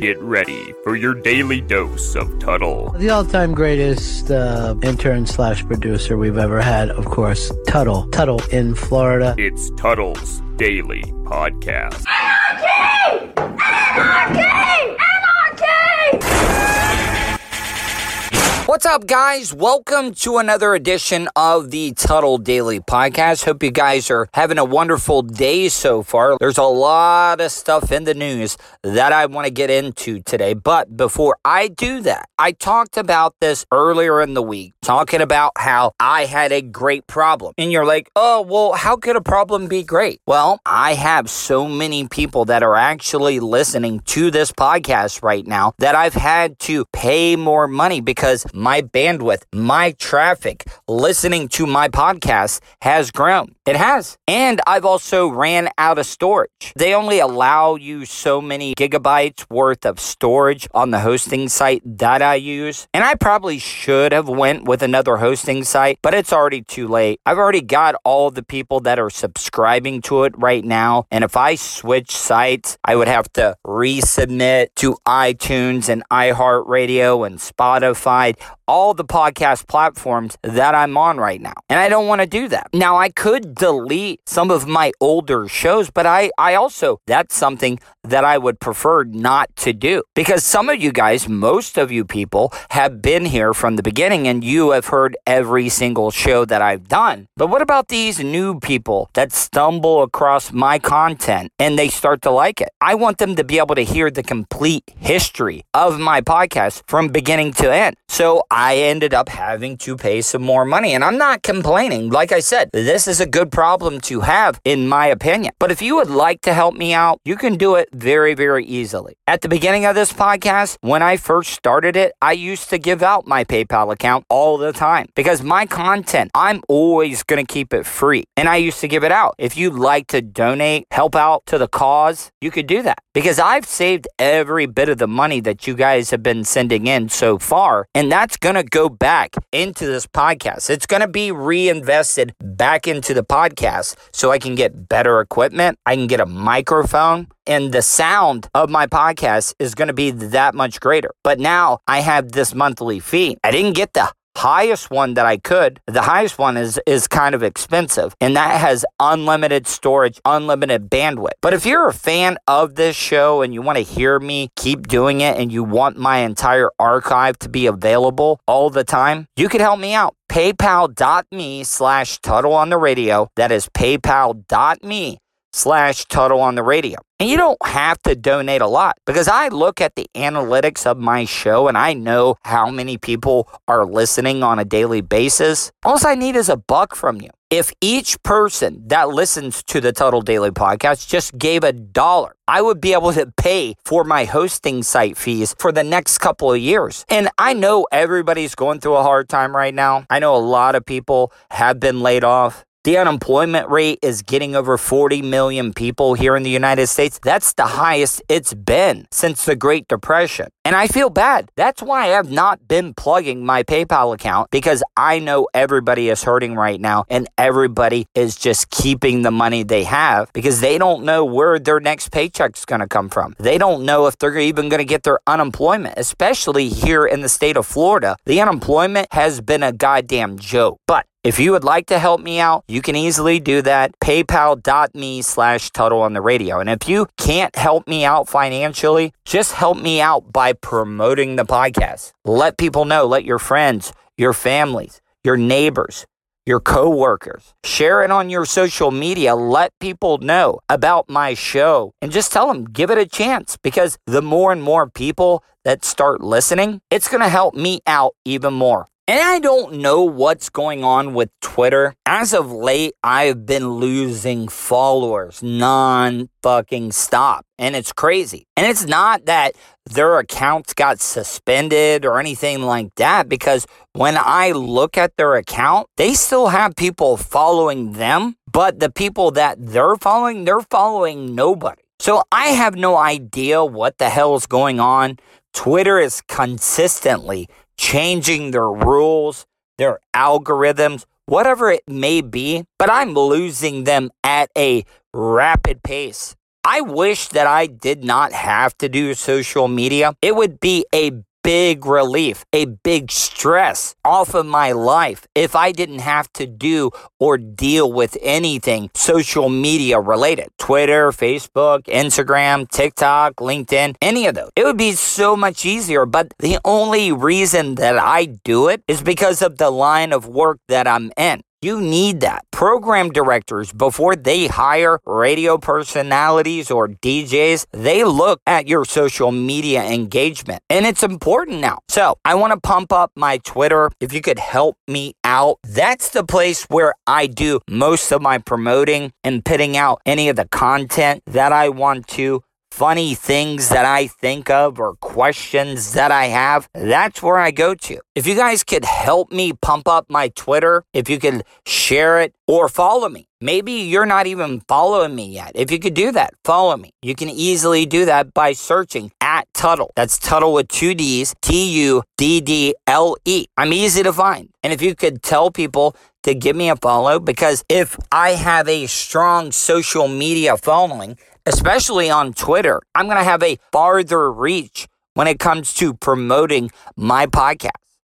Get ready for your daily dose of Tuddle. The all-time greatest uh, intern slash producer we've ever had, of course, Tuddle. Tuddle in Florida. It's Tuddle's Daily Podcast. Anarchy! Anarchy! Anarchy! What's up, guys? Welcome to another edition of the Tuddle Daily Podcast. Hope you guys are having a wonderful day so far. There's a lot of stuff in the news that I want to get into today. But before I do that, I talked about this earlier in the week, talking about how I had a great problem. And you're like, oh, well, how could a problem be great? Well, I have so many people that are actually listening to this podcast right now that I've had to pay more money because my bandwidth, my traffic listening to my podcast has grown. It has. And I've also ran out of storage. They only allow you so many gigabytes worth of storage on the hosting site that I use. And I probably should have went with another hosting site, but it's already too late. I've already got all the people that are subscribing to it right now. And if I switch sites, I would have to resubmit to iTunes and iHeartRadio and Spotify all the podcast platforms that I'm on right now. And I don't want to do that. Now, I could delete some of my older shows, but I, I also, that's something that I would prefer not to do because some of you guys, most of you people have been here from the beginning and you have heard every single show that I've done. But what about these new people that stumble across my content and they start to like it? I want them to be able to hear the complete history of my podcast from beginning to end. So I ended up having to pay some more money and I'm not complaining. Like I said, this is a good problem to have in my opinion. But if you would like to help me out, you can do it very, very easily. At the beginning of this podcast, when I first started it, I used to give out my PayPal account all the time because my content, I'm always going to keep it free. And I used to give it out. If you'd like to donate, help out to the cause, you could do that because I've saved every bit of the money that you guys have been sending in so far. And that's going to go back into this podcast. It's going to be reinvested back into the podcast so I can get better equipment. I can get a microphone and the sound of my podcast is going to be that much greater. But now I have this monthly fee. I didn't get the highest one that I could. The highest one is is kind of expensive and that has unlimited storage, unlimited bandwidth. But if you're a fan of this show and you want to hear me keep doing it and you want my entire archive to be available all the time, you could help me out paypal.me slash Tuddle on the radio. That is paypal.me slash Tuddle on the radio. And you don't have to donate a lot because I look at the analytics of my show and I know how many people are listening on a daily basis. All I need is a buck from you. If each person that listens to the Tuddle Daily Podcast just gave a dollar, I would be able to pay for my hosting site fees for the next couple of years. And I know everybody's going through a hard time right now. I know a lot of people have been laid off. The unemployment rate is getting over 40 million people here in the United States. That's the highest it's been since the Great Depression. And I feel bad. That's why I have not been plugging my PayPal account because I know everybody is hurting right now and everybody is just keeping the money they have because they don't know where their next paycheck's going to come from. They don't know if they're even going to get their unemployment, especially here in the state of Florida. The unemployment has been a goddamn joke. But if you would like to help me out, you can easily do that. PayPal.me slash Tuddle on the radio. And if you can't help me out financially, just help me out by promoting the podcast. Let people know, let your friends, your families, your neighbors, your coworkers. Share it on your social media. Let people know about my show and just tell them, give it a chance because the more and more people that start listening, it's going to help me out even more. And I don't know what's going on with Twitter. As of late, I've been losing followers non fucking stop. And it's crazy. And it's not that their accounts got suspended or anything like that, because when I look at their account, they still have people following them. But the people that they're following, they're following nobody. So I have no idea what the hell is going on. Twitter is consistently changing their rules, their algorithms, whatever it may be, but I'm losing them at a rapid pace. I wish that I did not have to do social media. It would be a big relief, a big stress off of my life if I didn't have to do or deal with anything social media related Twitter, Facebook, Instagram, TikTok, LinkedIn, any of those. It would be so much easier. But the only reason that I do it is because of the line of work that I'm in. You need that. Program directors, before they hire radio personalities or DJs, they look at your social media engagement. And it's important now. So I want to pump up my Twitter. If you could help me out, that's the place where I do most of my promoting and putting out any of the content that I want to funny things that I think of or questions that I have, that's where I go to. If you guys could help me pump up my Twitter, if you could share it or follow me. Maybe you're not even following me yet. If you could do that, follow me. You can easily do that by searching at Tuddle. That's Tuddle with two D's, T U D D L E. I'm easy to find. And if you could tell people to give me a follow, because if I have a strong social media following, especially on Twitter, I'm going to have a farther reach when it comes to promoting my podcast.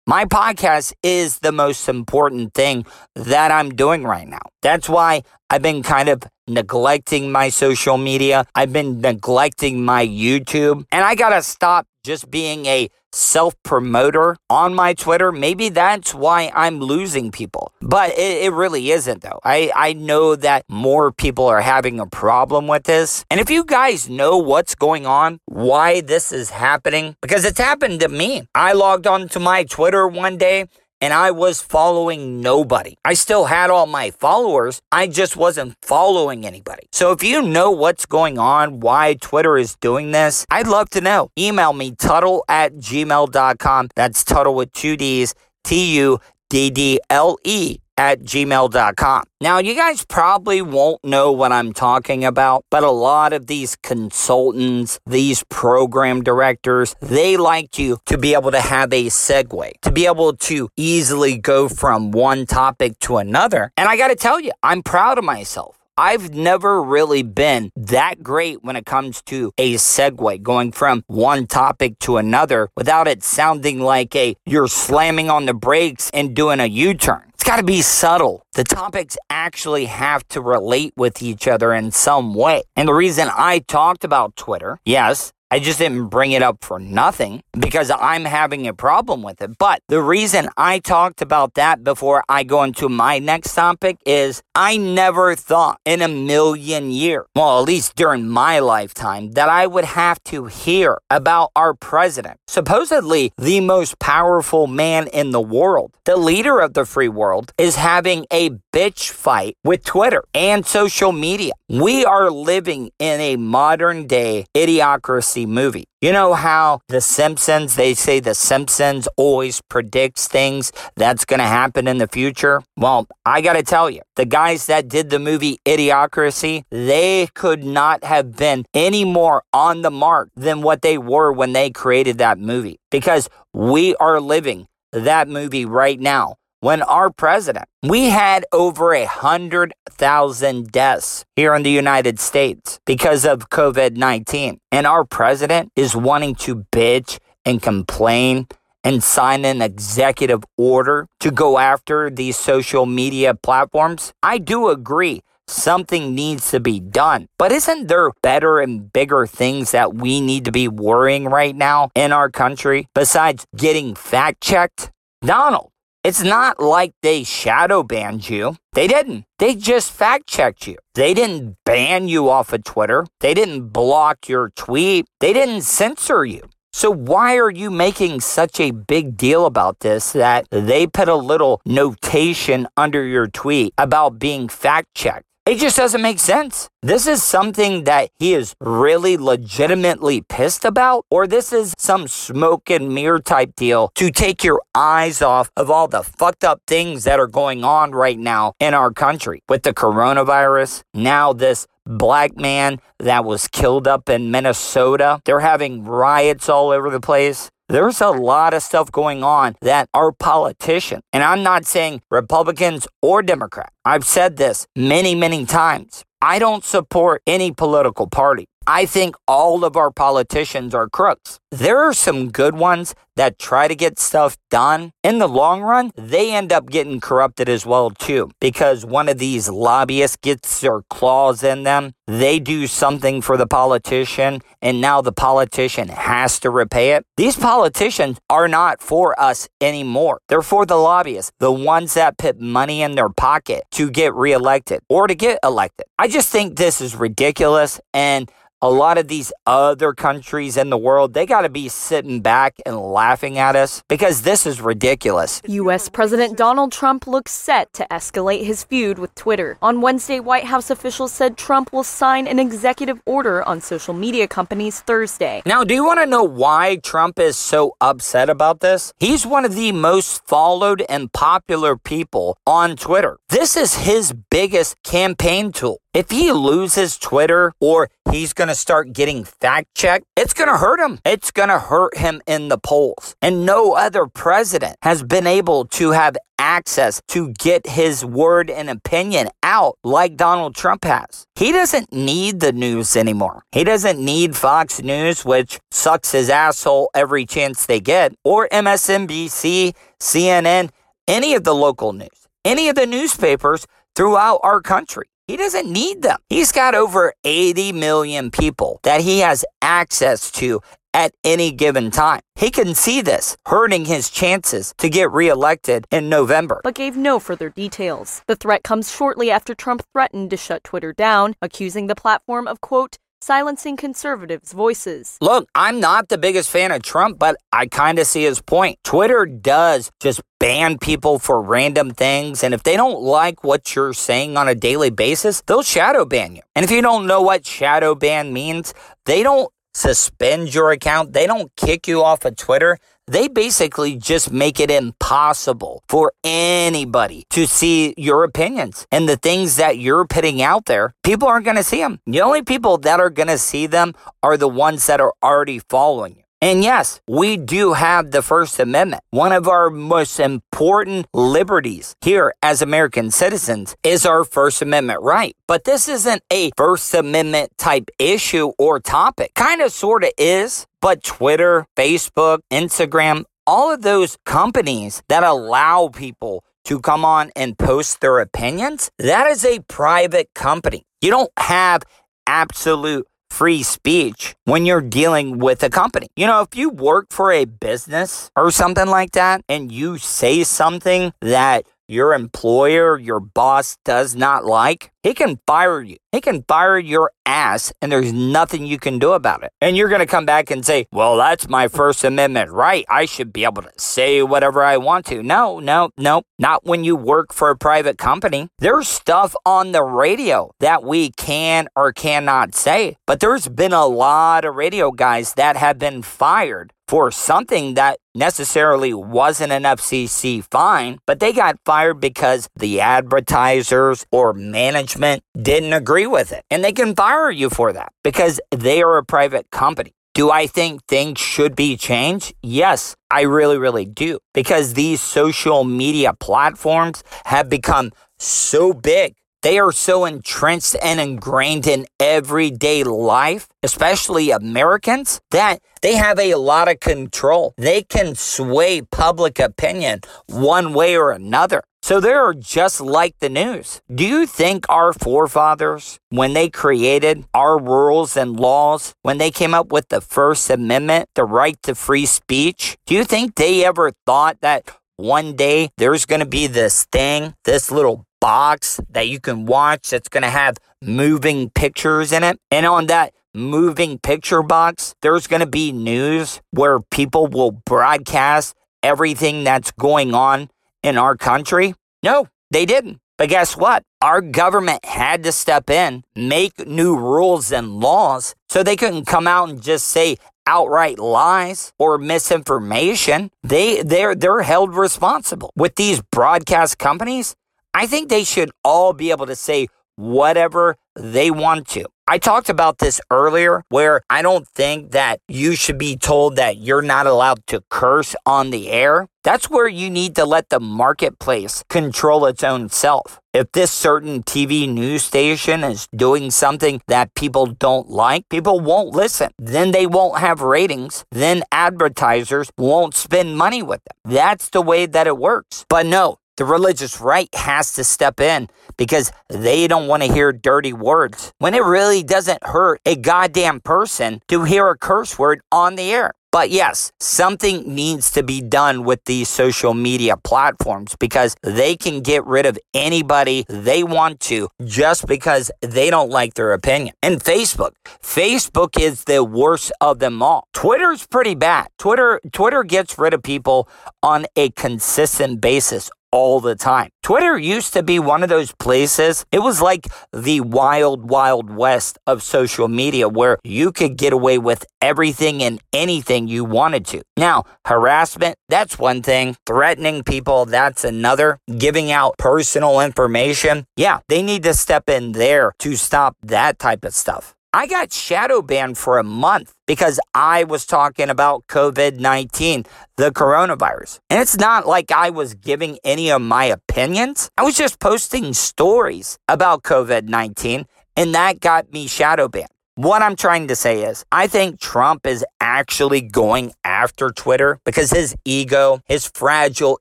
My podcast is the most important thing that I'm doing right now. That's why I've been kind of neglecting my social media. I've been neglecting my YouTube. And I got to stop just being a self promoter on my Twitter. Maybe that's why I'm losing people. But it, it, really isn't, though. I, I know that more people are having a problem with this. And if you guys know what's going on, why this is happening, because it's happened to me. I logged on to my Twitter one day and I was following nobody. I still had all my followers, I just wasn't following anybody. So if you know what's going on, why Twitter is doing this, I'd love to know. Email me, tuddle at gmail.com. That's tuddle with two D's, T U D D L E at gmail.com. Now, you guys probably won't know what I'm talking about, but a lot of these consultants, these program directors, they like you to be able to have a segue, to be able to easily go from one topic to another. And I got to tell you, I'm proud of myself. I've never really been that great when it comes to a segue going from one topic to another without it sounding like a you're slamming on the brakes and doing a U-turn. It's got to be subtle. The topics actually have to relate with each other in some way. And the reason I talked about Twitter, yes, I just didn't bring it up for nothing because I'm having a problem with it. But the reason I talked about that before I go into my next topic is I never thought in a million years, well, at least during my lifetime, that I would have to hear about our president, supposedly the most powerful man in the world, the leader of the free world, is having a bitch fight with Twitter and social media. We are living in a modern day idiocracy movie. You know how The Simpsons, they say The Simpsons always predicts things that's going to happen in the future? Well, I got to tell you, the guys that did the movie Idiocracy, they could not have been any more on the mark than what they were when they created that movie because we are living that movie right now when our president, we had over a hundred thousand deaths here in the United States because of COVID 19. And our president is wanting to bitch and complain and sign an executive order to go after these social media platforms. I do agree. Something needs to be done. But isn't there better and bigger things that we need to be worrying right now in our country besides getting fact checked? Donald, it's not like they shadow banned you. They didn't. They just fact checked you. They didn't ban you off of Twitter. They didn't block your tweet. They didn't censor you. So why are you making such a big deal about this that they put a little notation under your tweet about being fact checked? It just doesn't make sense. This is something that he is really legitimately pissed about, or this is some smoke and mirror type deal to take your eyes off of all the fucked up things that are going on right now in our country with the coronavirus. Now, this black man that was killed up in Minnesota. They're having riots all over the place. There's a lot of stuff going on that our politicians, and I'm not saying Republicans or Democrats, I've said this many, many times. I don't support any political party. I think all of our politicians are crooks. There are some good ones that try to get stuff done. In the long run, they end up getting corrupted as well too because one of these lobbyists gets their claws in them. They do something for the politician and now the politician has to repay it. These politicians are not for us anymore. They're for the lobbyists, the ones that put money in their pocket to get reelected or to get elected. I just think this is ridiculous and a lot of these other countries in the world, they got to be sitting back and laughing at us because this is ridiculous. U.S. President Donald Trump looks set to escalate his feud with Twitter. On Wednesday, White House officials said Trump will sign an executive order on social media companies Thursday. Now, do you want to know why Trump is so upset about this? He's one of the most followed and popular people on Twitter. This is his biggest campaign tool. If he loses Twitter or he's going to start getting fact checked, it's going to hurt him. It's going to hurt him in the polls. And no other president has been able to have access to get his word and opinion out like Donald Trump has. He doesn't need the news anymore. He doesn't need Fox News, which sucks his asshole every chance they get, or MSNBC, CNN, any of the local news, any of the newspapers throughout our country. He doesn't need them. He's got over 80 million people that he has access to at any given time. He can see this hurting his chances to get reelected in November. But gave no further details. The threat comes shortly after Trump threatened to shut Twitter down, accusing the platform of, quote, silencing conservatives' voices. Look, I'm not the biggest fan of Trump, but I kind of see his point. Twitter does just ban people for random things. And if they don't like what you're saying on a daily basis, they'll shadow ban you. And if you don't know what shadow ban means, they don't suspend your account, they don't kick you off of Twitter they basically just make it impossible for anybody to see your opinions and the things that you're putting out there. People aren't going to see them. The only people that are going to see them are the ones that are already following you. And yes, we do have the First Amendment. One of our most important liberties here as American citizens is our First Amendment right. But this isn't a First Amendment type issue or topic. Kind of, sort of is, but Twitter, Facebook, Instagram, all of those companies that allow people to come on and post their opinions, that is a private company. You don't have absolute free speech when you're dealing with a company. You know, if you work for a business or something like that and you say something that your employer, your boss does not like, he can fire you. He can fire your ass, and there's nothing you can do about it. And you're going to come back and say, well, that's my First Amendment right. I should be able to say whatever I want to. No, no, no, not when you work for a private company. There's stuff on the radio that we can or cannot say, but there's been a lot of radio guys that have been fired for something that necessarily wasn't an FCC fine, but they got fired because the advertisers or management didn't agree with it. And they can fire you for that because they are a private company. Do I think things should be changed? Yes, I really, really do. Because these social media platforms have become so big they are so entrenched and ingrained in everyday life, especially Americans, that they have a lot of control. They can sway public opinion one way or another. So they're just like the news. Do you think our forefathers, when they created our rules and laws, when they came up with the First Amendment, the right to free speech, do you think they ever thought that one day there's going to be this thing, this little box that you can watch that's going to have moving pictures in it. And on that moving picture box, there's going to be news where people will broadcast everything that's going on in our country. No, they didn't. But guess what? Our government had to step in, make new rules and laws so they couldn't come out and just say outright lies or misinformation. They they're they're held responsible. With these broadcast companies, I think they should all be able to say whatever they want to. I talked about this earlier where I don't think that you should be told that you're not allowed to curse on the air. That's where you need to let the marketplace control its own self. If this certain TV news station is doing something that people don't like, people won't listen. Then they won't have ratings. Then advertisers won't spend money with them. That's the way that it works. But no, the religious right has to step in because they don't want to hear dirty words when it really doesn't hurt a goddamn person to hear a curse word on the air. But yes, something needs to be done with these social media platforms because they can get rid of anybody they want to just because they don't like their opinion. And Facebook, Facebook is the worst of them all. Twitter's pretty bad. Twitter Twitter gets rid of people on a consistent basis all the time. Twitter used to be one of those places, it was like the wild, wild west of social media where you could get away with everything and anything you wanted to. Now, harassment, that's one thing. Threatening people, that's another. Giving out personal information, yeah, they need to step in there to stop that type of stuff. I got shadow banned for a month because I was talking about COVID 19, the coronavirus. And it's not like I was giving any of my opinions. I was just posting stories about COVID 19, and that got me shadow banned. What I'm trying to say is, I think Trump is actually going after Twitter because his ego, his fragile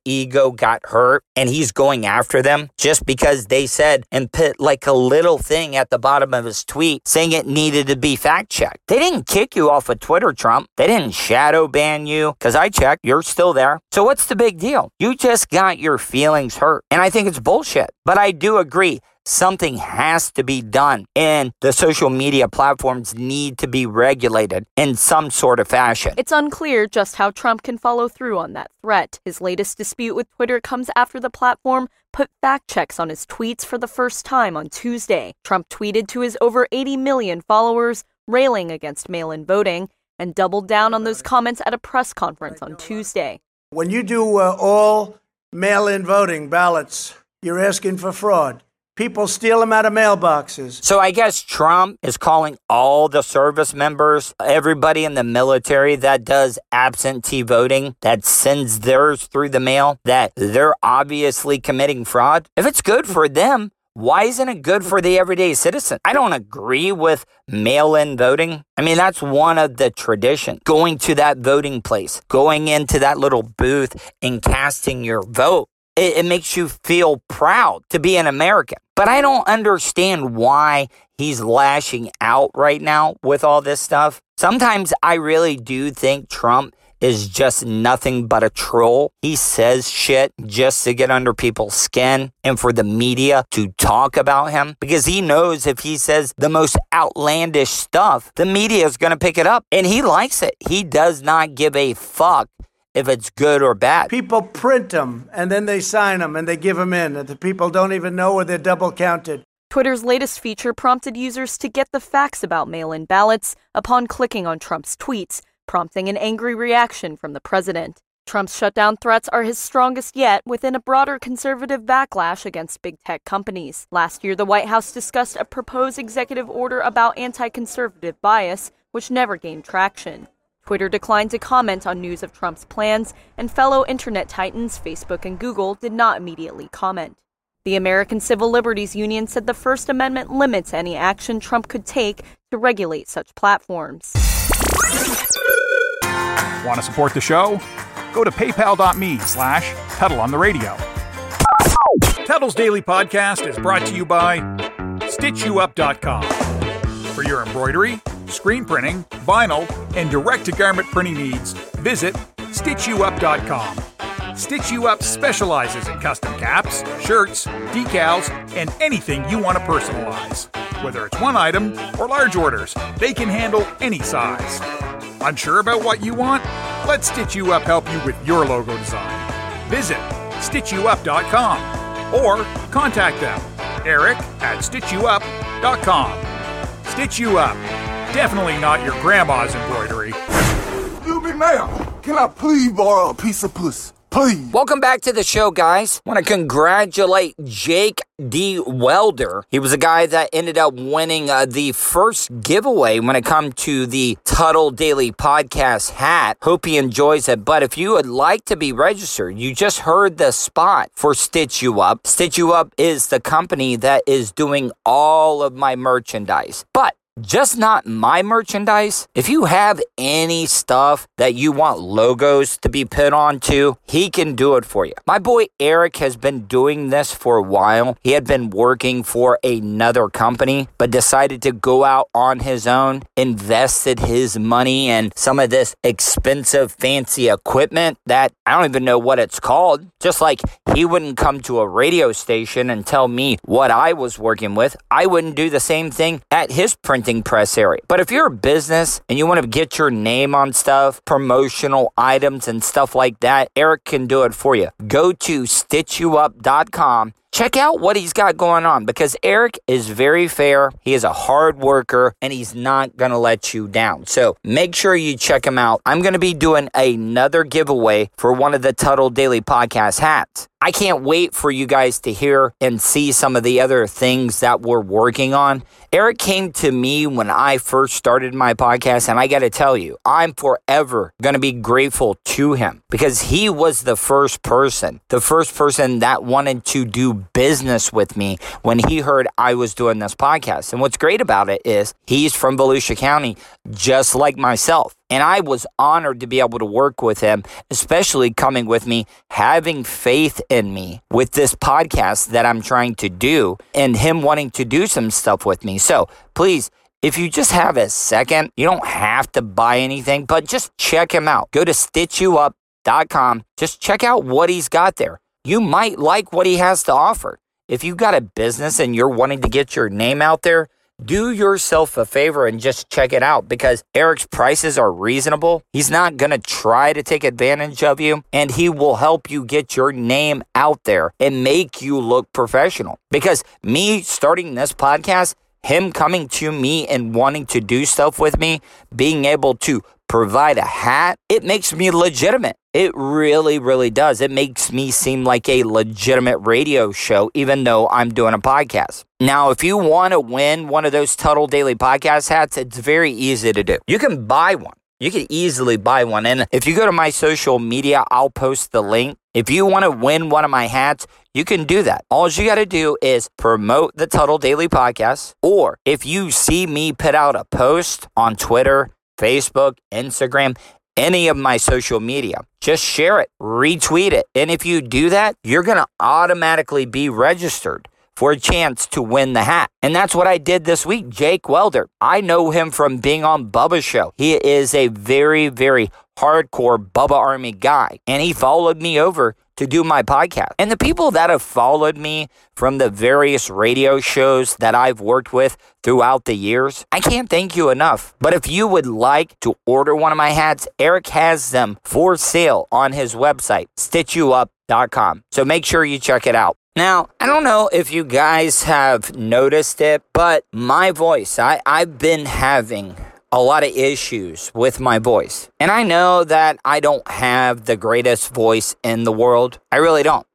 ego got hurt and he's going after them just because they said and put like a little thing at the bottom of his tweet saying it needed to be fact checked. They didn't kick you off of Twitter, Trump. They didn't shadow ban you because I checked, you're still there. So what's the big deal? You just got your feelings hurt. And I think it's bullshit. But I do agree something has to be done and the social media platforms need to be regulated in some sort of fashion. It's unclear just how Trump can follow through on that threat. His latest dispute with Twitter comes after the platform put fact checks on his tweets for the first time on Tuesday. Trump tweeted to his over 80 million followers, railing against mail in voting, and doubled down on those comments at a press conference on Tuesday. When you do uh, all mail in voting ballots, you're asking for fraud. People steal them out of mailboxes. So I guess Trump is calling all the service members, everybody in the military that does absentee voting, that sends theirs through the mail, that they're obviously committing fraud. If it's good for them, why isn't it good for the everyday citizen? I don't agree with mail in voting. I mean, that's one of the traditions. Going to that voting place, going into that little booth and casting your vote. It, it makes you feel proud to be an American. But I don't understand why he's lashing out right now with all this stuff. Sometimes I really do think Trump is just nothing but a troll. He says shit just to get under people's skin and for the media to talk about him because he knows if he says the most outlandish stuff, the media is going to pick it up and he likes it. He does not give a fuck if it's good or bad. People print them and then they sign them and they give them in. And the people don't even know where they're double counted. Twitter's latest feature prompted users to get the facts about mail in ballots upon clicking on Trump's tweets, prompting an angry reaction from the president. Trump's shutdown threats are his strongest yet within a broader conservative backlash against big tech companies. Last year, the White House discussed a proposed executive order about anti conservative bias, which never gained traction. Twitter declined to comment on news of Trump's plans, and fellow internet titans Facebook and Google did not immediately comment. The American Civil Liberties Union said the First Amendment limits any action Trump could take to regulate such platforms. Want to support the show? Go to paypal.me slash Tuddle on the radio. Tuddle's Daily Podcast is brought to you by StitchYouUp.com. For your embroidery, screen printing, vinyl, and direct to garment printing needs, visit StitchYouUp.com. Stitch You Up specializes in custom caps, shirts, decals, and anything you want to personalize. Whether it's one item or large orders, they can handle any size. Unsure about what you want? Let Stitch You Up help you with your logo design. Visit StitchYouUp.com or contact them, Eric at StitchYouUp.com. Stitch You Up. Definitely not your grandma's embroidery. Excuse me, ma'am. Can I please borrow a piece of pussy? Please. Welcome back to the show, guys. Want to congratulate Jake D. Welder. He was a guy that ended up winning uh, the first giveaway when it come to the Tuddle Daily Podcast hat. Hope he enjoys it. But if you would like to be registered, you just heard the spot for Stitch You Up. Stitch You Up is the company that is doing all of my merchandise. But just not my merchandise. If you have any stuff that you want logos to be put onto, he can do it for you. My boy Eric has been doing this for a while. He had been working for another company, but decided to go out on his own, invested his money in some of this expensive, fancy equipment that I don't even know what it's called. Just like he wouldn't come to a radio station and tell me what I was working with, I wouldn't do the same thing at his printing press area. But if you're a business and you want to get your name on stuff, promotional items and stuff like that, Eric can do it for you. Go to stitchyouup.com check out what he's got going on because Eric is very fair. He is a hard worker and he's not going to let you down. So make sure you check him out. I'm going to be doing another giveaway for one of the Tuddle Daily Podcast hats. I can't wait for you guys to hear and see some of the other things that we're working on. Eric came to me when I first started my podcast, and I got to tell you, I'm forever going to be grateful to him because he was the first person, the first person that wanted to do business with me when he heard I was doing this podcast. And what's great about it is he's from Volusia County, just like myself. And I was honored to be able to work with him, especially coming with me, having faith in me with this podcast that I'm trying to do, and him wanting to do some stuff with me. So please, if you just have a second, you don't have to buy anything, but just check him out. Go to stitchyouup.com. Just check out what he's got there. You might like what he has to offer. If you've got a business and you're wanting to get your name out there, do yourself a favor and just check it out because Eric's prices are reasonable. He's not going to try to take advantage of you and he will help you get your name out there and make you look professional. Because me starting this podcast, him coming to me and wanting to do stuff with me, being able to provide a hat, it makes me legitimate. It really, really does. It makes me seem like a legitimate radio show, even though I'm doing a podcast. Now, if you want to win one of those Tuddle Daily Podcast hats, it's very easy to do. You can buy one. You can easily buy one. And if you go to my social media, I'll post the link. If you want to win one of my hats, you can do that. All you got to do is promote the Tuddle Daily Podcast. Or if you see me put out a post on Twitter, Facebook, Instagram, any of my social media. Just share it, retweet it. And if you do that, you're going to automatically be registered for a chance to win the hat. And that's what I did this week. Jake Welder. I know him from being on Bubba's show. He is a very, very hardcore Bubba Army guy. And he followed me over to do my podcast. And the people that have followed me from the various radio shows that I've worked with throughout the years, I can't thank you enough. But if you would like to order one of my hats, Eric has them for sale on his website, stitchyouup.com. So make sure you check it out. Now, I don't know if you guys have noticed it, but my voice, I, I've been having a lot of issues with my voice. And I know that I don't have the greatest voice in the world. I really don't.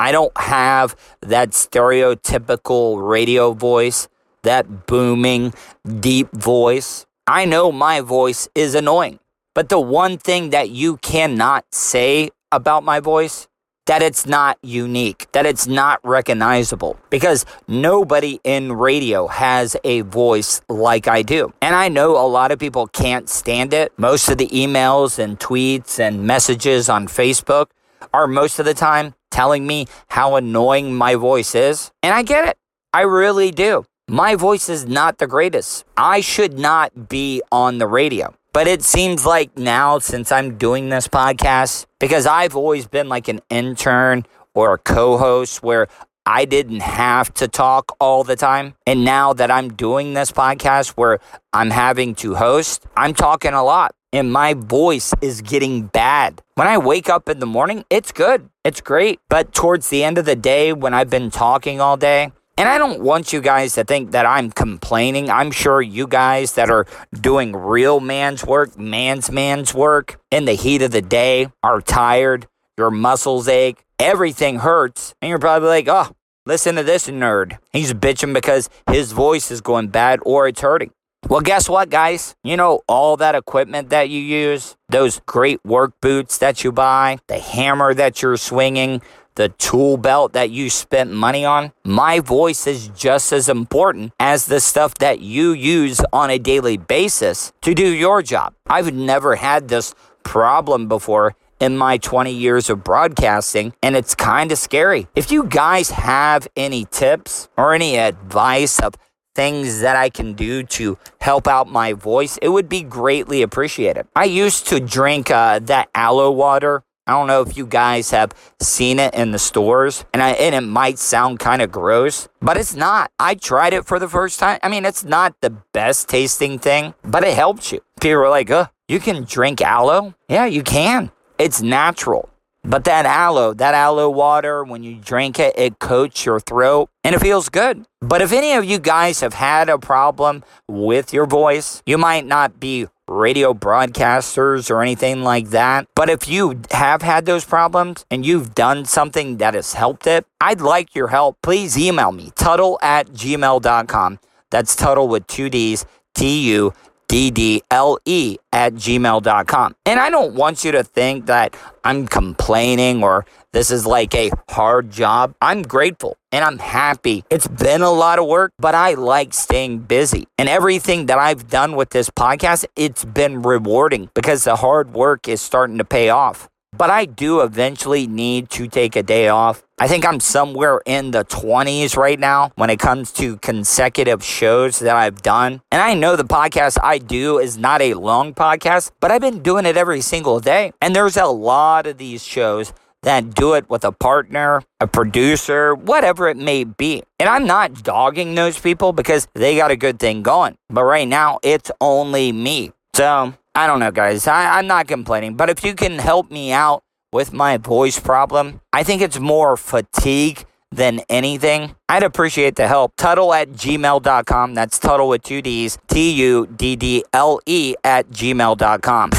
I don't have that stereotypical radio voice, that booming, deep voice. I know my voice is annoying. But the one thing that you cannot say about my voice that it's not unique, that it's not recognizable because nobody in radio has a voice like I do. And I know a lot of people can't stand it. Most of the emails and tweets and messages on Facebook are most of the time telling me how annoying my voice is. And I get it. I really do. My voice is not the greatest. I should not be on the radio. But it seems like now, since I'm doing this podcast, because I've always been like an intern or a co host where I didn't have to talk all the time. And now that I'm doing this podcast where I'm having to host, I'm talking a lot and my voice is getting bad. When I wake up in the morning, it's good. It's great. But towards the end of the day, when I've been talking all day, and I don't want you guys to think that I'm complaining. I'm sure you guys that are doing real man's work, man's man's work in the heat of the day are tired. your muscles ache, everything hurts, and you're probably like, oh, listen to this nerd. He's bitching because his voice is going bad or it's hurting. Well, guess what, guys? You know, all that equipment that you use, those great work boots that you buy, the hammer that you're swinging, the tool belt that you spent money on, my voice is just as important as the stuff that you use on a daily basis to do your job. I've never had this problem before in my 20 years of broadcasting, and it's kind of scary. If you guys have any tips or any advice of things that I can do to help out my voice, it would be greatly appreciated. I used to drink uh, that aloe water. I don't know if you guys have seen it in the stores, and, I, and it might sound kind of gross, but it's not. I tried it for the first time. I mean, it's not the best tasting thing, but it helps you. People are like, oh, you can drink aloe? Yeah, you can. It's natural. But that aloe, that aloe water, when you drink it, it coats your throat and it feels good. But if any of you guys have had a problem with your voice, you might not be radio broadcasters or anything like that. But if you have had those problems and you've done something that has helped it, I'd like your help. Please email me, Tuddle at gmail.com. That's Tuddle with two D's, T U ddle at gmail.com. And I don't want you to think that I'm complaining or this is like a hard job. I'm grateful and I'm happy. It's been a lot of work, but I like staying busy. And everything that I've done with this podcast, it's been rewarding because the hard work is starting to pay off but I do eventually need to take a day off. I think I'm somewhere in the 20s right now when it comes to consecutive shows that I've done. And I know the podcast I do is not a long podcast, but I've been doing it every single day. And there's a lot of these shows that do it with a partner, a producer, whatever it may be. And I'm not dogging those people because they got a good thing going. But right now, it's only me. So I don't know, guys. I, I'm not complaining, but if you can help me out with my voice problem, I think it's more fatigue than anything. I'd appreciate the help. Tuddle at gmail.com. That's Tuddle with two D's. T U D D L E at gmail.com.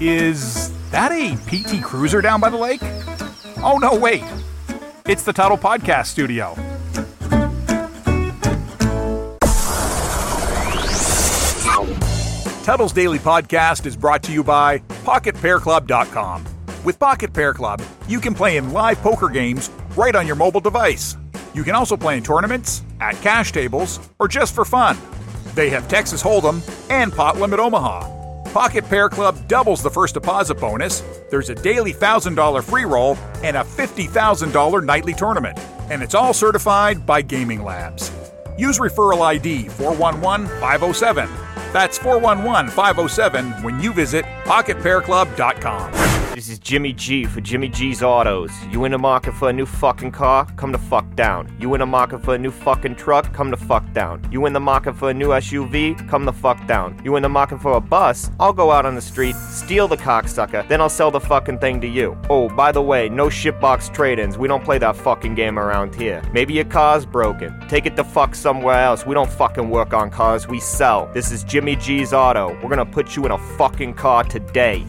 Is that a PT Cruiser down by the lake? Oh, no, wait. It's the Tuddle Podcast Studio. Tuddle's Daily Podcast is brought to you by PocketPairClub.com. With Pocket Pair Club, you can play in live poker games right on your mobile device. You can also play in tournaments, at cash tables, or just for fun. They have Texas Hold'em and Pot Limit Omaha. Pocket Pair Club doubles the first deposit bonus. There's a daily $1,000 free roll and a $50,000 nightly tournament. And it's all certified by Gaming Labs. Use referral ID 411 507 that's 411 507 when you visit PocketPairClub.com. This is Jimmy G for Jimmy G's Autos. You in the market for a new fucking car? Come the fuck down. You in the market for a new fucking truck? Come the fuck down. You in the market for a new SUV? Come the fuck down. You in the market for a bus? I'll go out on the street, steal the cocksucker, then I'll sell the fucking thing to you. Oh, by the way, no shitbox trade ins. We don't play that fucking game around here. Maybe your car's broken. Take it to fuck somewhere else. We don't fucking work on cars, we sell. This is Jimmy G's Auto. We're gonna put you in a fucking car today.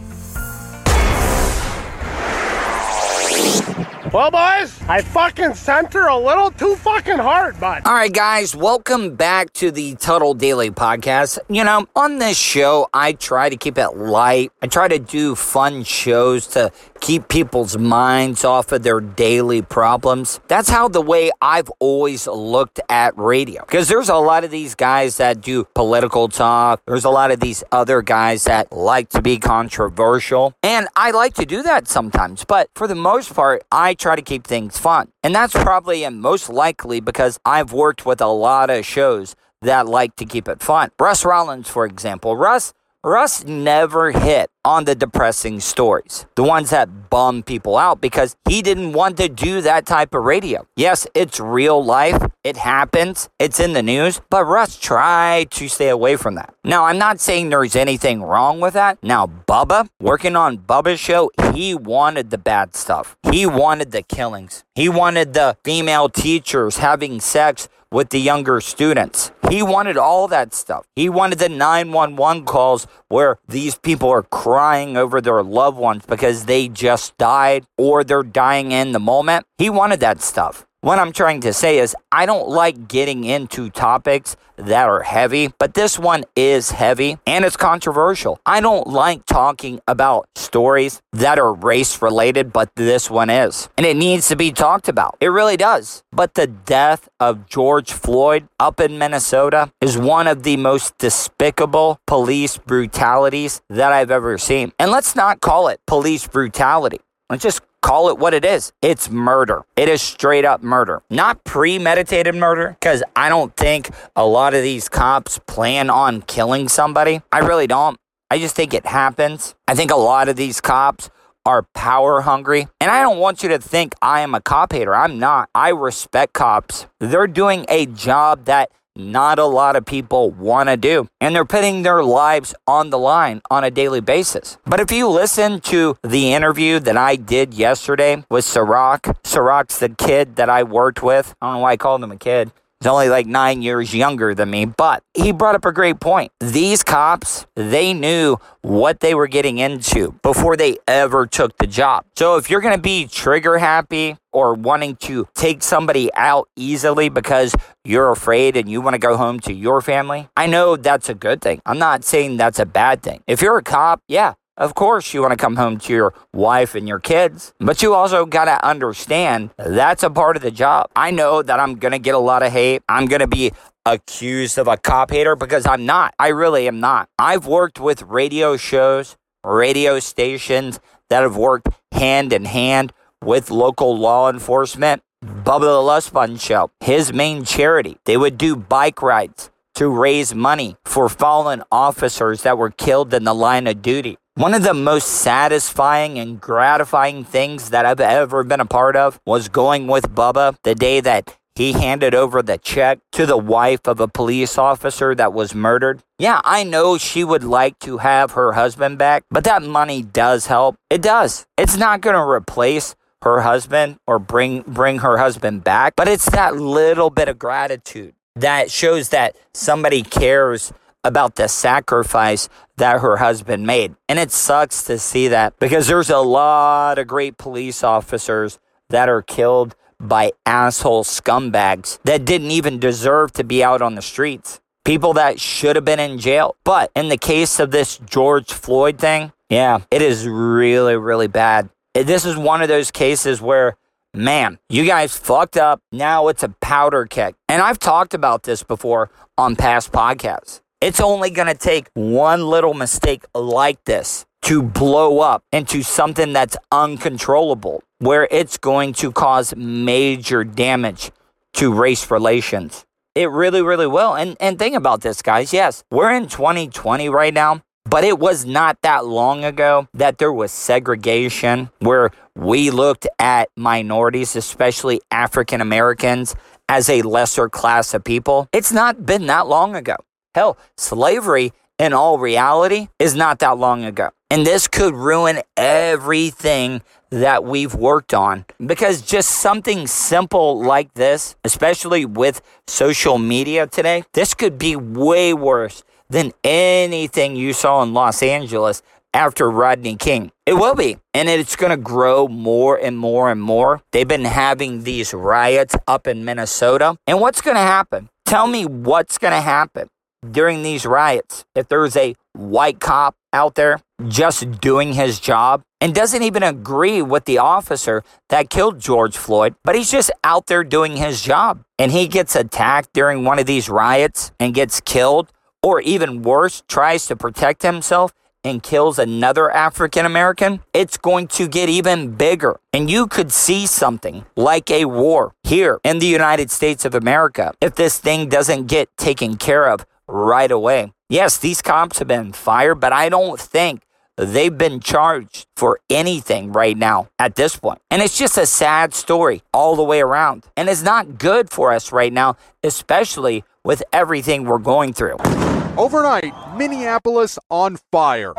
Well, boys, I fucking sent her a little too fucking hard, bud. All right, guys, welcome back to the Tuddle Daily Podcast. You know, on this show, I try to keep it light. I try to do fun shows to keep people's minds off of their daily problems. That's how the way I've always looked at radio. Because there's a lot of these guys that do political talk, there's a lot of these other guys that like to be controversial. And I like to do that sometimes. But for the most part, I try to keep things fun. And that's probably and most likely because I've worked with a lot of shows that like to keep it fun. Russ Rollins, for example. Russ Russ never hit on the depressing stories, the ones that bum people out because he didn't want to do that type of radio. Yes, it's real life, it happens, it's in the news, but Russ tried to stay away from that. Now, I'm not saying there's anything wrong with that. Now, Bubba, working on Bubba's show, he wanted the bad stuff, he wanted the killings, he wanted the female teachers having sex with the younger students. He wanted all that stuff. He wanted the 911 calls where these people are crying over their loved ones because they just died or they're dying in the moment. He wanted that stuff. What I'm trying to say is, I don't like getting into topics that are heavy, but this one is heavy and it's controversial. I don't like talking about stories that are race related, but this one is. And it needs to be talked about. It really does. But the death of George Floyd up in Minnesota is one of the most despicable police brutalities that I've ever seen. And let's not call it police brutality. Let's just call it what it is. It's murder. It is straight up murder. Not premeditated murder, because I don't think a lot of these cops plan on killing somebody. I really don't. I just think it happens. I think a lot of these cops are power hungry. And I don't want you to think I am a cop hater. I'm not. I respect cops. They're doing a job that not a lot of people want to do. And they're putting their lives on the line on a daily basis. But if you listen to the interview that I did yesterday with Sirach, Sirach's the kid that I worked with. I don't know why I called him a kid. He's only like nine years younger than me, but he brought up a great point. These cops, they knew what they were getting into before they ever took the job. So if you're going to be trigger happy or wanting to take somebody out easily because you're afraid and you want to go home to your family, I know that's a good thing. I'm not saying that's a bad thing. If you're a cop, yeah, of course, you want to come home to your wife and your kids, but you also got to understand that's a part of the job. I know that I'm going to get a lot of hate. I'm going to be accused of a cop hater because I'm not. I really am not. I've worked with radio shows, radio stations that have worked hand in hand with local law enforcement. Bubba the Love Sponge Show, his main charity, they would do bike rides to raise money for fallen officers that were killed in the line of duty. One of the most satisfying and gratifying things that I've ever been a part of was going with Bubba the day that he handed over the check to the wife of a police officer that was murdered. Yeah, I know she would like to have her husband back, but that money does help. It does. It's not going to replace her husband or bring bring her husband back, but it's that little bit of gratitude that shows that somebody cares about the sacrifice that her husband made. And it sucks to see that because there's a lot of great police officers that are killed by asshole scumbags that didn't even deserve to be out on the streets. People that should have been in jail. But in the case of this George Floyd thing, yeah, it is really, really bad. This is one of those cases where man, you guys fucked up. Now it's a powder keg. And I've talked about this before on past podcasts. It's only going to take one little mistake like this to blow up into something that's uncontrollable, where it's going to cause major damage to race relations. It really, really will. And and think about this, guys. Yes, we're in 2020 right now, but it was not that long ago that there was segregation where we looked at minorities, especially African Americans, as a lesser class of people. It's not been that long ago. Hell, slavery in all reality is not that long ago. And this could ruin everything that we've worked on because just something simple like this, especially with social media today, this could be way worse than anything you saw in Los Angeles after Rodney King. It will be. And it's going to grow more and more and more. They've been having these riots up in Minnesota. And what's going to happen? Tell me what's going to happen during these riots, if there's a white cop out there just doing his job and doesn't even agree with the officer that killed George Floyd, but he's just out there doing his job and he gets attacked during one of these riots and gets killed, or even worse, tries to protect himself and kills another African American, it's going to get even bigger. And you could see something like a war here in the United States of America if this thing doesn't get taken care of right away. Yes, these cops have been fired, but I don't think they've been charged for anything right now at this point. And it's just a sad story all the way around. And it's not good for us right now, especially with everything we're going through. Overnight, Minneapolis on fire.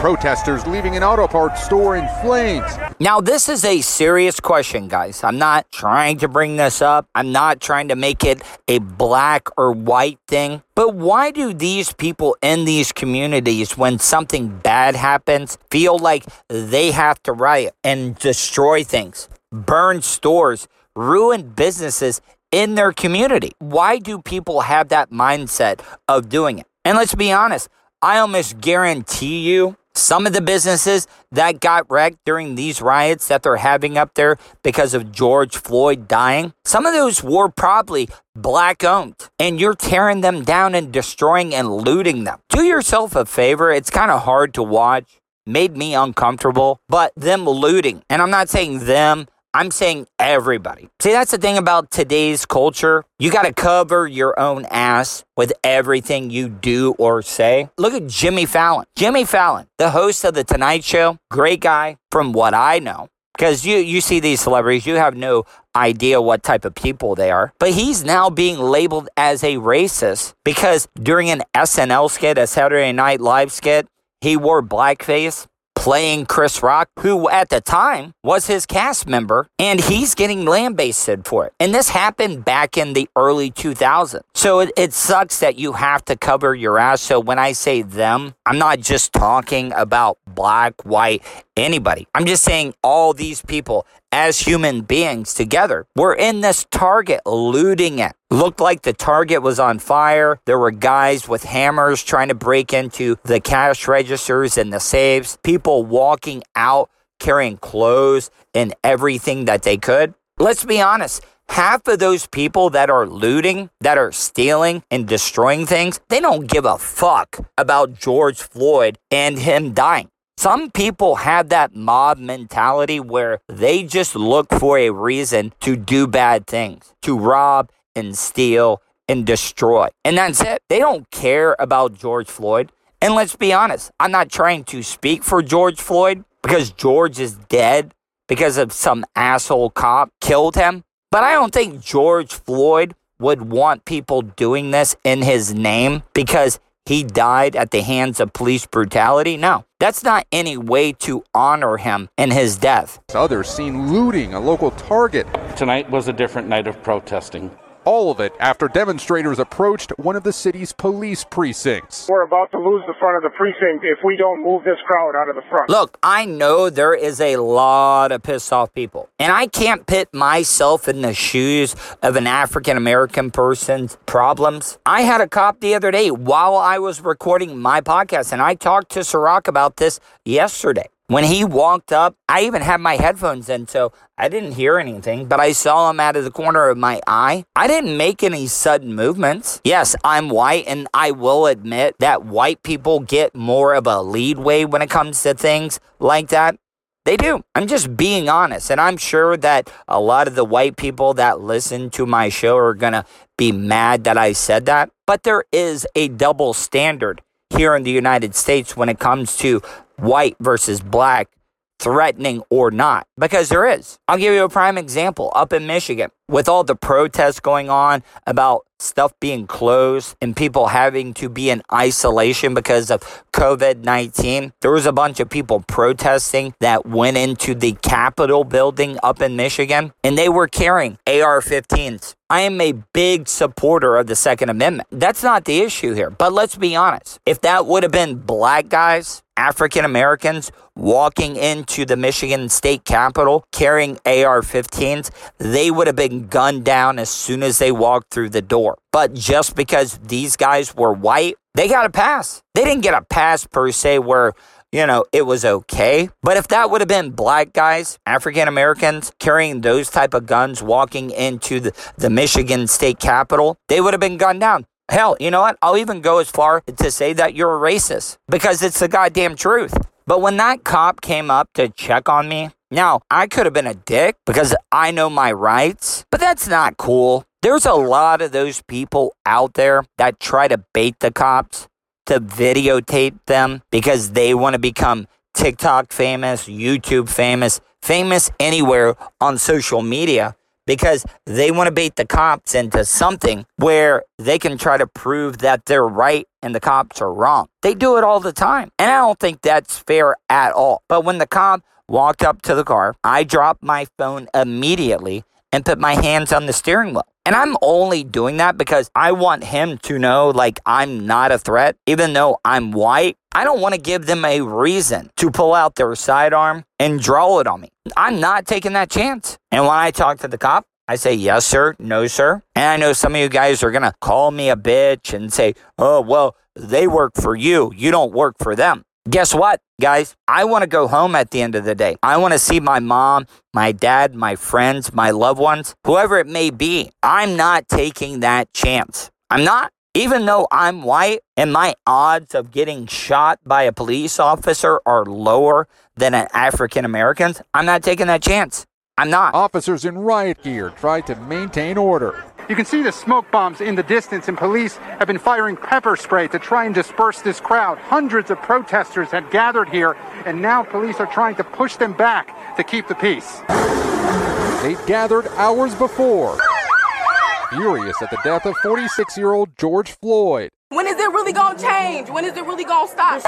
Protesters leaving an auto parts store in flames. Now, this is a serious question, guys. I'm not trying to bring this up. I'm not trying to make it a black or white thing. But why do these people in these communities, when something bad happens, feel like they have to riot and destroy things, burn stores, ruin businesses in their community? Why do people have that mindset of doing it? And let's be honest, I almost guarantee you some of the businesses that got wrecked during these riots that they're having up there because of George Floyd dying, some of those were probably black owned. And you're tearing them down and destroying and looting them. Do yourself a favor. It's kind of hard to watch. Made me uncomfortable, but them looting, and I'm not saying them, I'm saying everybody. See, that's the thing about today's culture. You got to cover your own ass with everything you do or say. Look at Jimmy Fallon. Jimmy Fallon, the host of The Tonight Show, great guy from what I know. Because you, you see these celebrities, you have no idea what type of people they are. But he's now being labeled as a racist because during an SNL skit, a Saturday Night Live skit, he wore blackface playing Chris Rock, who at the time was his cast member, and he's getting lambasted for it. And this happened back in the early 2000s. So it, it sucks that you have to cover your ass. So when I say them, I'm not just talking about black, white, anybody. I'm just saying all these people as human beings together. We're in this target looting it. Looked like the target was on fire. There were guys with hammers trying to break into the cash registers and the safes. People walking out carrying clothes and everything that they could. Let's be honest. Half of those people that are looting, that are stealing and destroying things, they don't give a fuck about George Floyd and him dying. Some people have that mob mentality where they just look for a reason to do bad things, to rob and steal and destroy. And that's it. They don't care about George Floyd. And let's be honest, I'm not trying to speak for George Floyd because George is dead because of some asshole cop killed him. But I don't think George Floyd would want people doing this in his name because he died at the hands of police brutality. No, that's not any way to honor him in his death. Others seen looting a local Target. Tonight was a different night of protesting. All of it after demonstrators approached one of the city's police precincts. We're about to lose the front of the precinct if we don't move this crowd out of the front. Look, I know there is a lot of pissed off people, and I can't put myself in the shoes of an African American person's problems. I had a cop the other day while I was recording my podcast, and I talked to Sirach about this yesterday. When he walked up, I even had my headphones in, so I didn't hear anything, but I saw him out of the corner of my eye. I didn't make any sudden movements. Yes, I'm white, and I will admit that white people get more of a leadway when it comes to things like that. They do. I'm just being honest. And I'm sure that a lot of the white people that listen to my show are going to be mad that I said that. But there is a double standard here in the United States when it comes to white versus black, threatening or not, because there is. I'll give you a prime example up in Michigan with all the protests going on about stuff being closed and people having to be in isolation because of COVID 19. There was a bunch of people protesting that went into the Capitol building up in Michigan and they were carrying AR 15s. I am a big supporter of the Second Amendment. That's not the issue here. But let's be honest. If that would have been black guys, African Americans walking into the Michigan state capitol carrying AR 15s, they would have been gunned down as soon as they walked through the door. But just because these guys were white, they got a pass. They didn't get a pass per se where you know, it was okay. But if that would have been black guys, African Americans carrying those type of guns walking into the, the Michigan state capitol, they would have been gunned down. Hell, you know what? I'll even go as far to say that you're a racist because it's the goddamn truth. But when that cop came up to check on me, now I could have been a dick because I know my rights, but that's not cool. There's a lot of those people out there that try to bait the cops to videotape them because they want to become TikTok famous, YouTube famous, famous anywhere on social media because they want to bait the cops into something where they can try to prove that they're right and the cops are wrong. They do it all the time. And I don't think that's fair at all. But when the cop walked up to the car, I dropped my phone immediately and put my hands on the steering wheel. And I'm only doing that because I want him to know, like, I'm not a threat, even though I'm white. I don't want to give them a reason to pull out their sidearm and draw it on me. I'm not taking that chance. And when I talk to the cop, I say, yes, sir, no, sir. And I know some of you guys are going to call me a bitch and say, oh, well, they work for you. You don't work for them. Guess what, guys? I want to go home at the end of the day. I want to see my mom, my dad, my friends, my loved ones, whoever it may be. I'm not taking that chance. I'm not. Even though I'm white and my odds of getting shot by a police officer are lower than an African American's, I'm not taking that chance. I'm not. Officers in riot gear tried to maintain order. You can see the smoke bombs in the distance, and police have been firing pepper spray to try and disperse this crowd. Hundreds of protesters had gathered here, and now police are trying to push them back to keep the peace. They gathered hours before, furious at the death of 46 year old George Floyd. When is it really gonna change? When is it really gonna stop?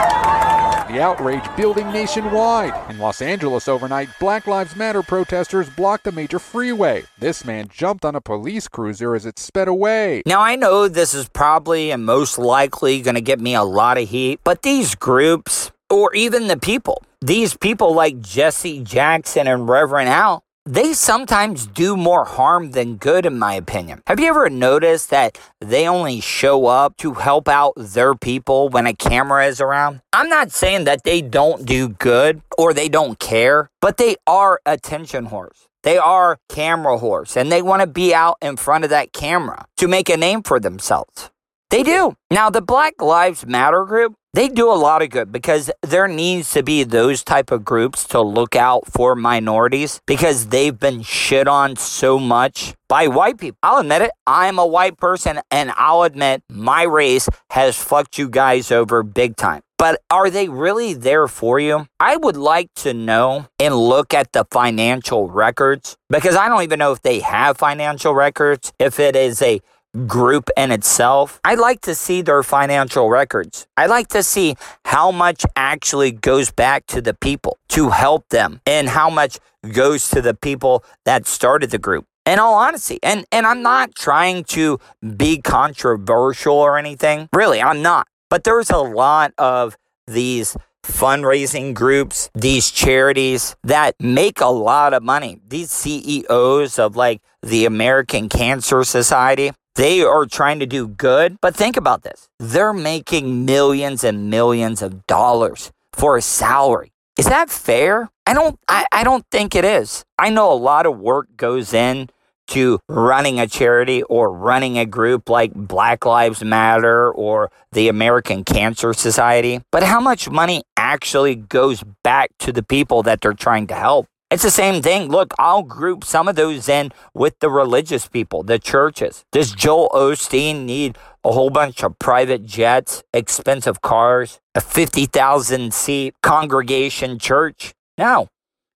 The outrage building nationwide. In Los Angeles overnight, Black Lives Matter protesters blocked a major freeway. This man jumped on a police cruiser as it sped away. Now, I know this is probably and most likely going to get me a lot of heat, but these groups, or even the people, these people like Jesse Jackson and Reverend Al, they sometimes do more harm than good, in my opinion. Have you ever noticed that they only show up to help out their people when a camera is around? I'm not saying that they don't do good or they don't care, but they are attention whores. They are camera whores and they want to be out in front of that camera to make a name for themselves. They do. Now, the Black Lives Matter group, they do a lot of good because there needs to be those type of groups to look out for minorities because they've been shit on so much by white people. I'll admit it. I'm a white person and I'll admit my race has fucked you guys over big time. But are they really there for you? I would like to know and look at the financial records because I don't even know if they have financial records, if it is a group in itself. I'd like to see their financial records. I'd like to see how much actually goes back to the people to help them and how much goes to the people that started the group. In all honesty, and, and I'm not trying to be controversial or anything. Really, I'm not. But there's a lot of these fundraising groups, these charities that make a lot of money. These CEOs of like the American Cancer Society, they are trying to do good, but think about this. They're making millions and millions of dollars for a salary. Is that fair? I don't I, I don't think it is. I know a lot of work goes in to running a charity or running a group like Black Lives Matter or the American Cancer Society, but how much money actually goes back to the people that they're trying to help? It's the same thing. Look, I'll group some of those in with the religious people, the churches. Does Joel Osteen need a whole bunch of private jets, expensive cars, a 50,000 seat congregation church? No,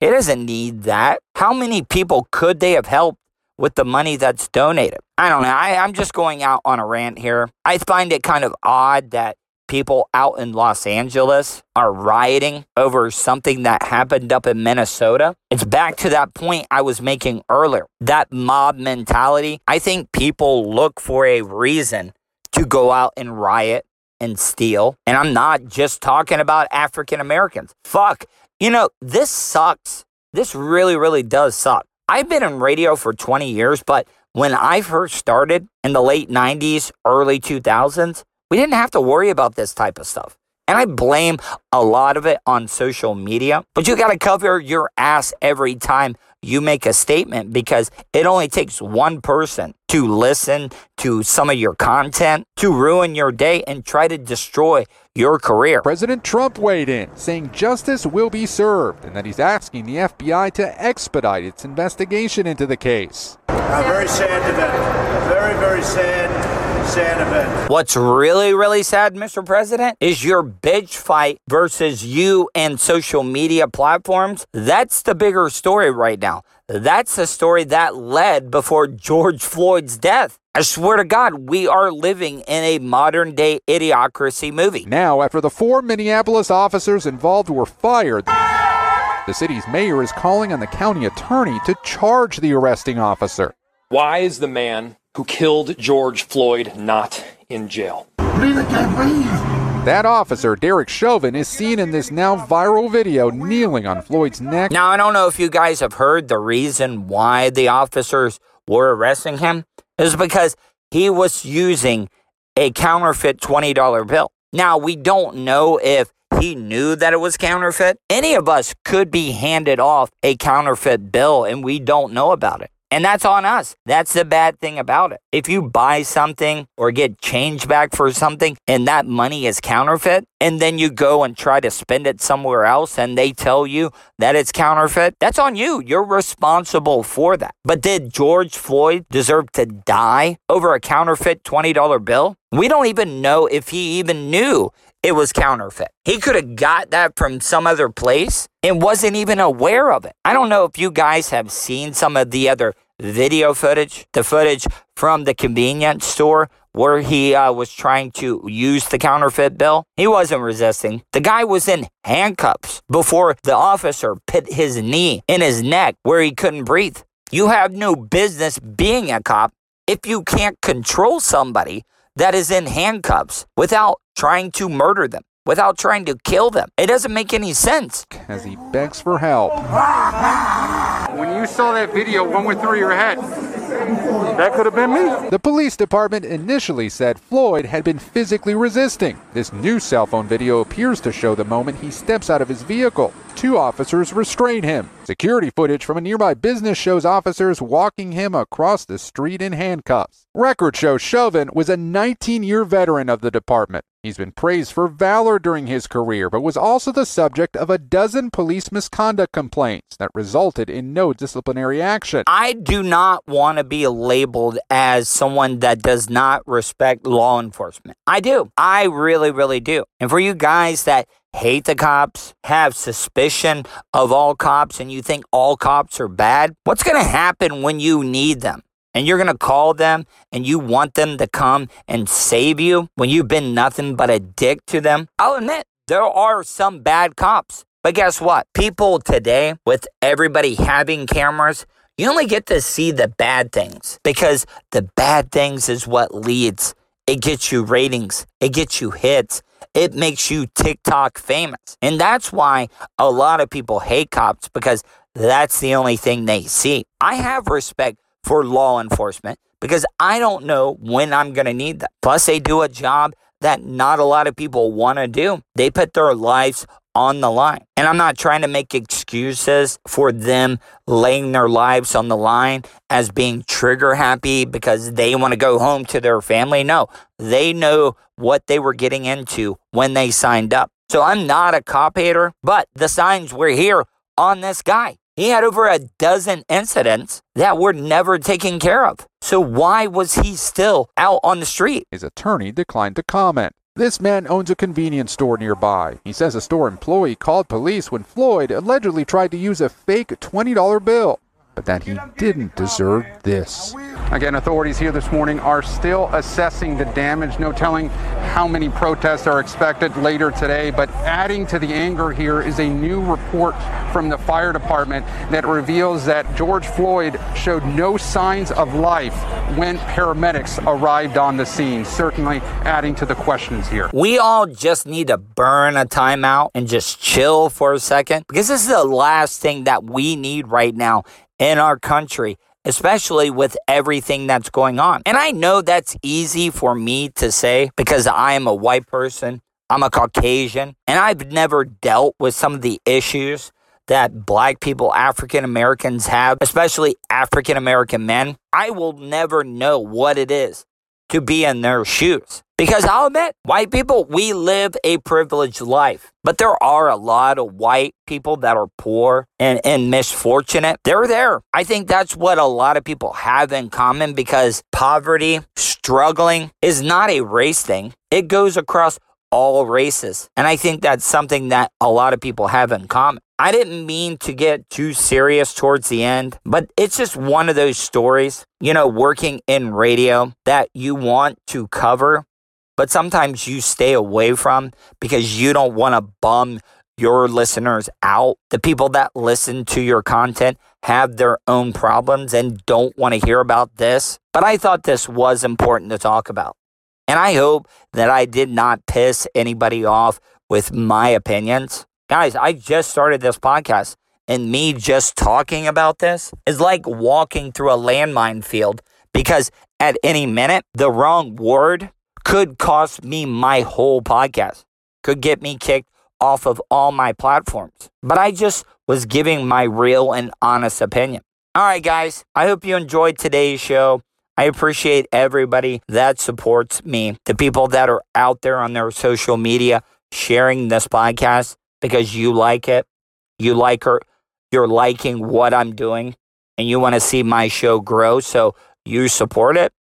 it doesn't need that. How many people could they have helped with the money that's donated? I don't know. I, I'm just going out on a rant here. I find it kind of odd that people out in Los Angeles are rioting over something that happened up in Minnesota. It's back to that point I was making earlier. That mob mentality. I think people look for a reason to go out and riot and steal. And I'm not just talking about African Americans. Fuck. You know, this sucks. This really, really does suck. I've been in radio for 20 years, but when I first started in the late 90s, early 2000s, we didn't have to worry about this type of stuff. And I blame a lot of it on social media, but you got to cover your ass every time you make a statement because it only takes one person to listen to some of your content to ruin your day and try to destroy your career. President Trump weighed in, saying justice will be served and that he's asking the FBI to expedite its investigation into the case. Uh, very sad event. Very, very sad. Sad event. What's really, really sad, Mr. President, is your bitch fight versus you and social media platforms. That's the bigger story right now. That's the story that led before George Floyd's death. I swear to God, we are living in a modern day idiocracy movie. Now, after the four Minneapolis officers involved were fired, the city's mayor is calling on the county attorney to charge the arresting officer. Why is the man who killed George Floyd not in jail? That officer, Derek Chauvin, is seen in this now viral video kneeling on Floyd's neck. Now, I don't know if you guys have heard the reason why the officers were arresting him is because he was using a counterfeit $20 bill. Now, we don't know if he knew that it was counterfeit. Any of us could be handed off a counterfeit bill and we don't know about it. And that's on us. That's the bad thing about it. If you buy something or get change back for something and that money is counterfeit, and then you go and try to spend it somewhere else and they tell you that it's counterfeit, that's on you. You're responsible for that. But did George Floyd deserve to die over a counterfeit $20 bill? We don't even know if he even knew it was counterfeit. He could have got that from some other place and wasn't even aware of it. I don't know if you guys have seen some of the other video footage, the footage from the convenience store where he uh, was trying to use the counterfeit bill. He wasn't resisting. The guy was in handcuffs before the officer put his knee in his neck where he couldn't breathe. You have no business being a cop if you can't control somebody that is in handcuffs without trying to murder them, without trying to kill them. It doesn't make any sense. As he begs for help. When you saw that video, what went through your head? That could have been me. The police department initially said Floyd had been physically resisting. This new cell phone video appears to show the moment he steps out of his vehicle. Two officers restrain him. Security footage from a nearby business shows officers walking him across the street in handcuffs. Record shows Chauvin was a 19 year veteran of the department. He's been praised for valor during his career, but was also the subject of a dozen police misconduct complaints that resulted in no disciplinary action. I do not want to be labeled as someone that does not respect law enforcement. I do. I really, really do. And for you guys that hate the cops, have suspicion of all cops, and you think all cops are bad, what's going to happen when you need them? And you're going to call them and you want them to come and save you when you've been nothing but a dick to them. I'll admit, there are some bad cops. But guess what? People today, with everybody having cameras, you only get to see the bad things because the bad things is what leads. It gets you ratings, it gets you hits, it makes you TikTok famous. And that's why a lot of people hate cops because that's the only thing they see. I have respect for law enforcement because I don't know when I'm going to need them. Plus, they do a job that not a lot of people want to do. They put their lives on the line. And I'm not trying to make excuses for them laying their lives on the line as being trigger happy because they want to go home to their family. No, they know what they were getting into when they signed up. So I'm not a cop hater, but the signs were here on this guy. He had over a dozen incidents that were never taken care of. So why was he still out on the street? His attorney declined to comment. This man owns a convenience store nearby. He says a store employee called police when Floyd allegedly tried to use a fake $20 bill, but that he didn't deserve this. Again, authorities here this morning are still assessing the damage. No telling how many protests are expected later today. But adding to the anger here is a new report from the fire department that reveals that George Floyd showed no signs of life when paramedics arrived on the scene. Certainly adding to the questions here. We all just need to burn a timeout and just chill for a second because this is the last thing that we need right now in our country especially with everything that's going on. And I know that's easy for me to say because I am a white person, I'm a Caucasian, and I've never dealt with some of the issues that black people, African Americans have, especially African American men. I will never know what it is to be in their shoes. Because I'll admit, white people, we live a privileged life. But there are a lot of white people that are poor and, and misfortunate. They're there. I think that's what a lot of people have in common because poverty, struggling is not a race thing. It goes across all races. And I think that's something that a lot of people have in common. I didn't mean to get too serious towards the end, but it's just one of those stories, you know, working in radio that you want to cover, but sometimes you stay away from because you don't want to bum your listeners out. The people that listen to your content have their own problems and don't want to hear about this. But I thought this was important to talk about. And I hope that I did not piss anybody off with my opinions. Guys, I just started this podcast, and me just talking about this is like walking through a landmine field because at any minute, the wrong word could cost me my whole podcast, could get me kicked off of all my platforms. But I just was giving my real and honest opinion. All right, guys, I hope you enjoyed today's show. I appreciate everybody that supports me, the people that are out there on their social media sharing this podcast because you like it. You like her. You're liking what I'm doing and you want to see my show grow. So you support it.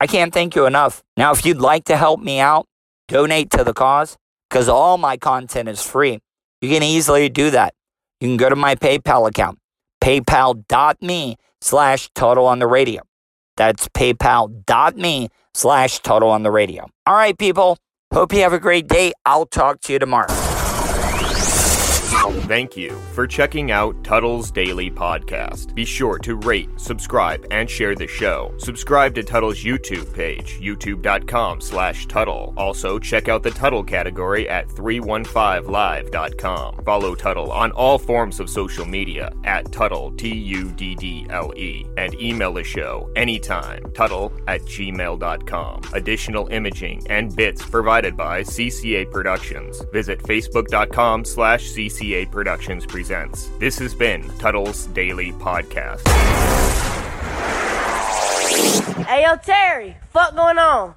I can't thank you enough. Now, if you'd like to help me out, donate to the cause because all my content is free. You can easily do that. You can go to my PayPal account, paypal.me slash Tuddle on the radio. That's paypal.me slash Tuddle on the radio. All right, people. Hope you have a great day. I'll talk to you tomorrow. Thank you for checking out Tuddle's Daily Podcast. Be sure to rate, subscribe, and share the show. Subscribe to Tuddle's YouTube page, youtube.com slash Tuddle. Also, check out the Tuddle category at 315live.com. Follow Tuddle on all forms of social media at Tuddle, T-U-D-D-L-E, and email the show anytime, Tuddle at gmail.com. Additional imaging and bits provided by CCA Productions. Visit facebook.com slash CCA Productions presents. This has been Tuddle's Daily Podcast. Hey, yo, Terry, fuck going on?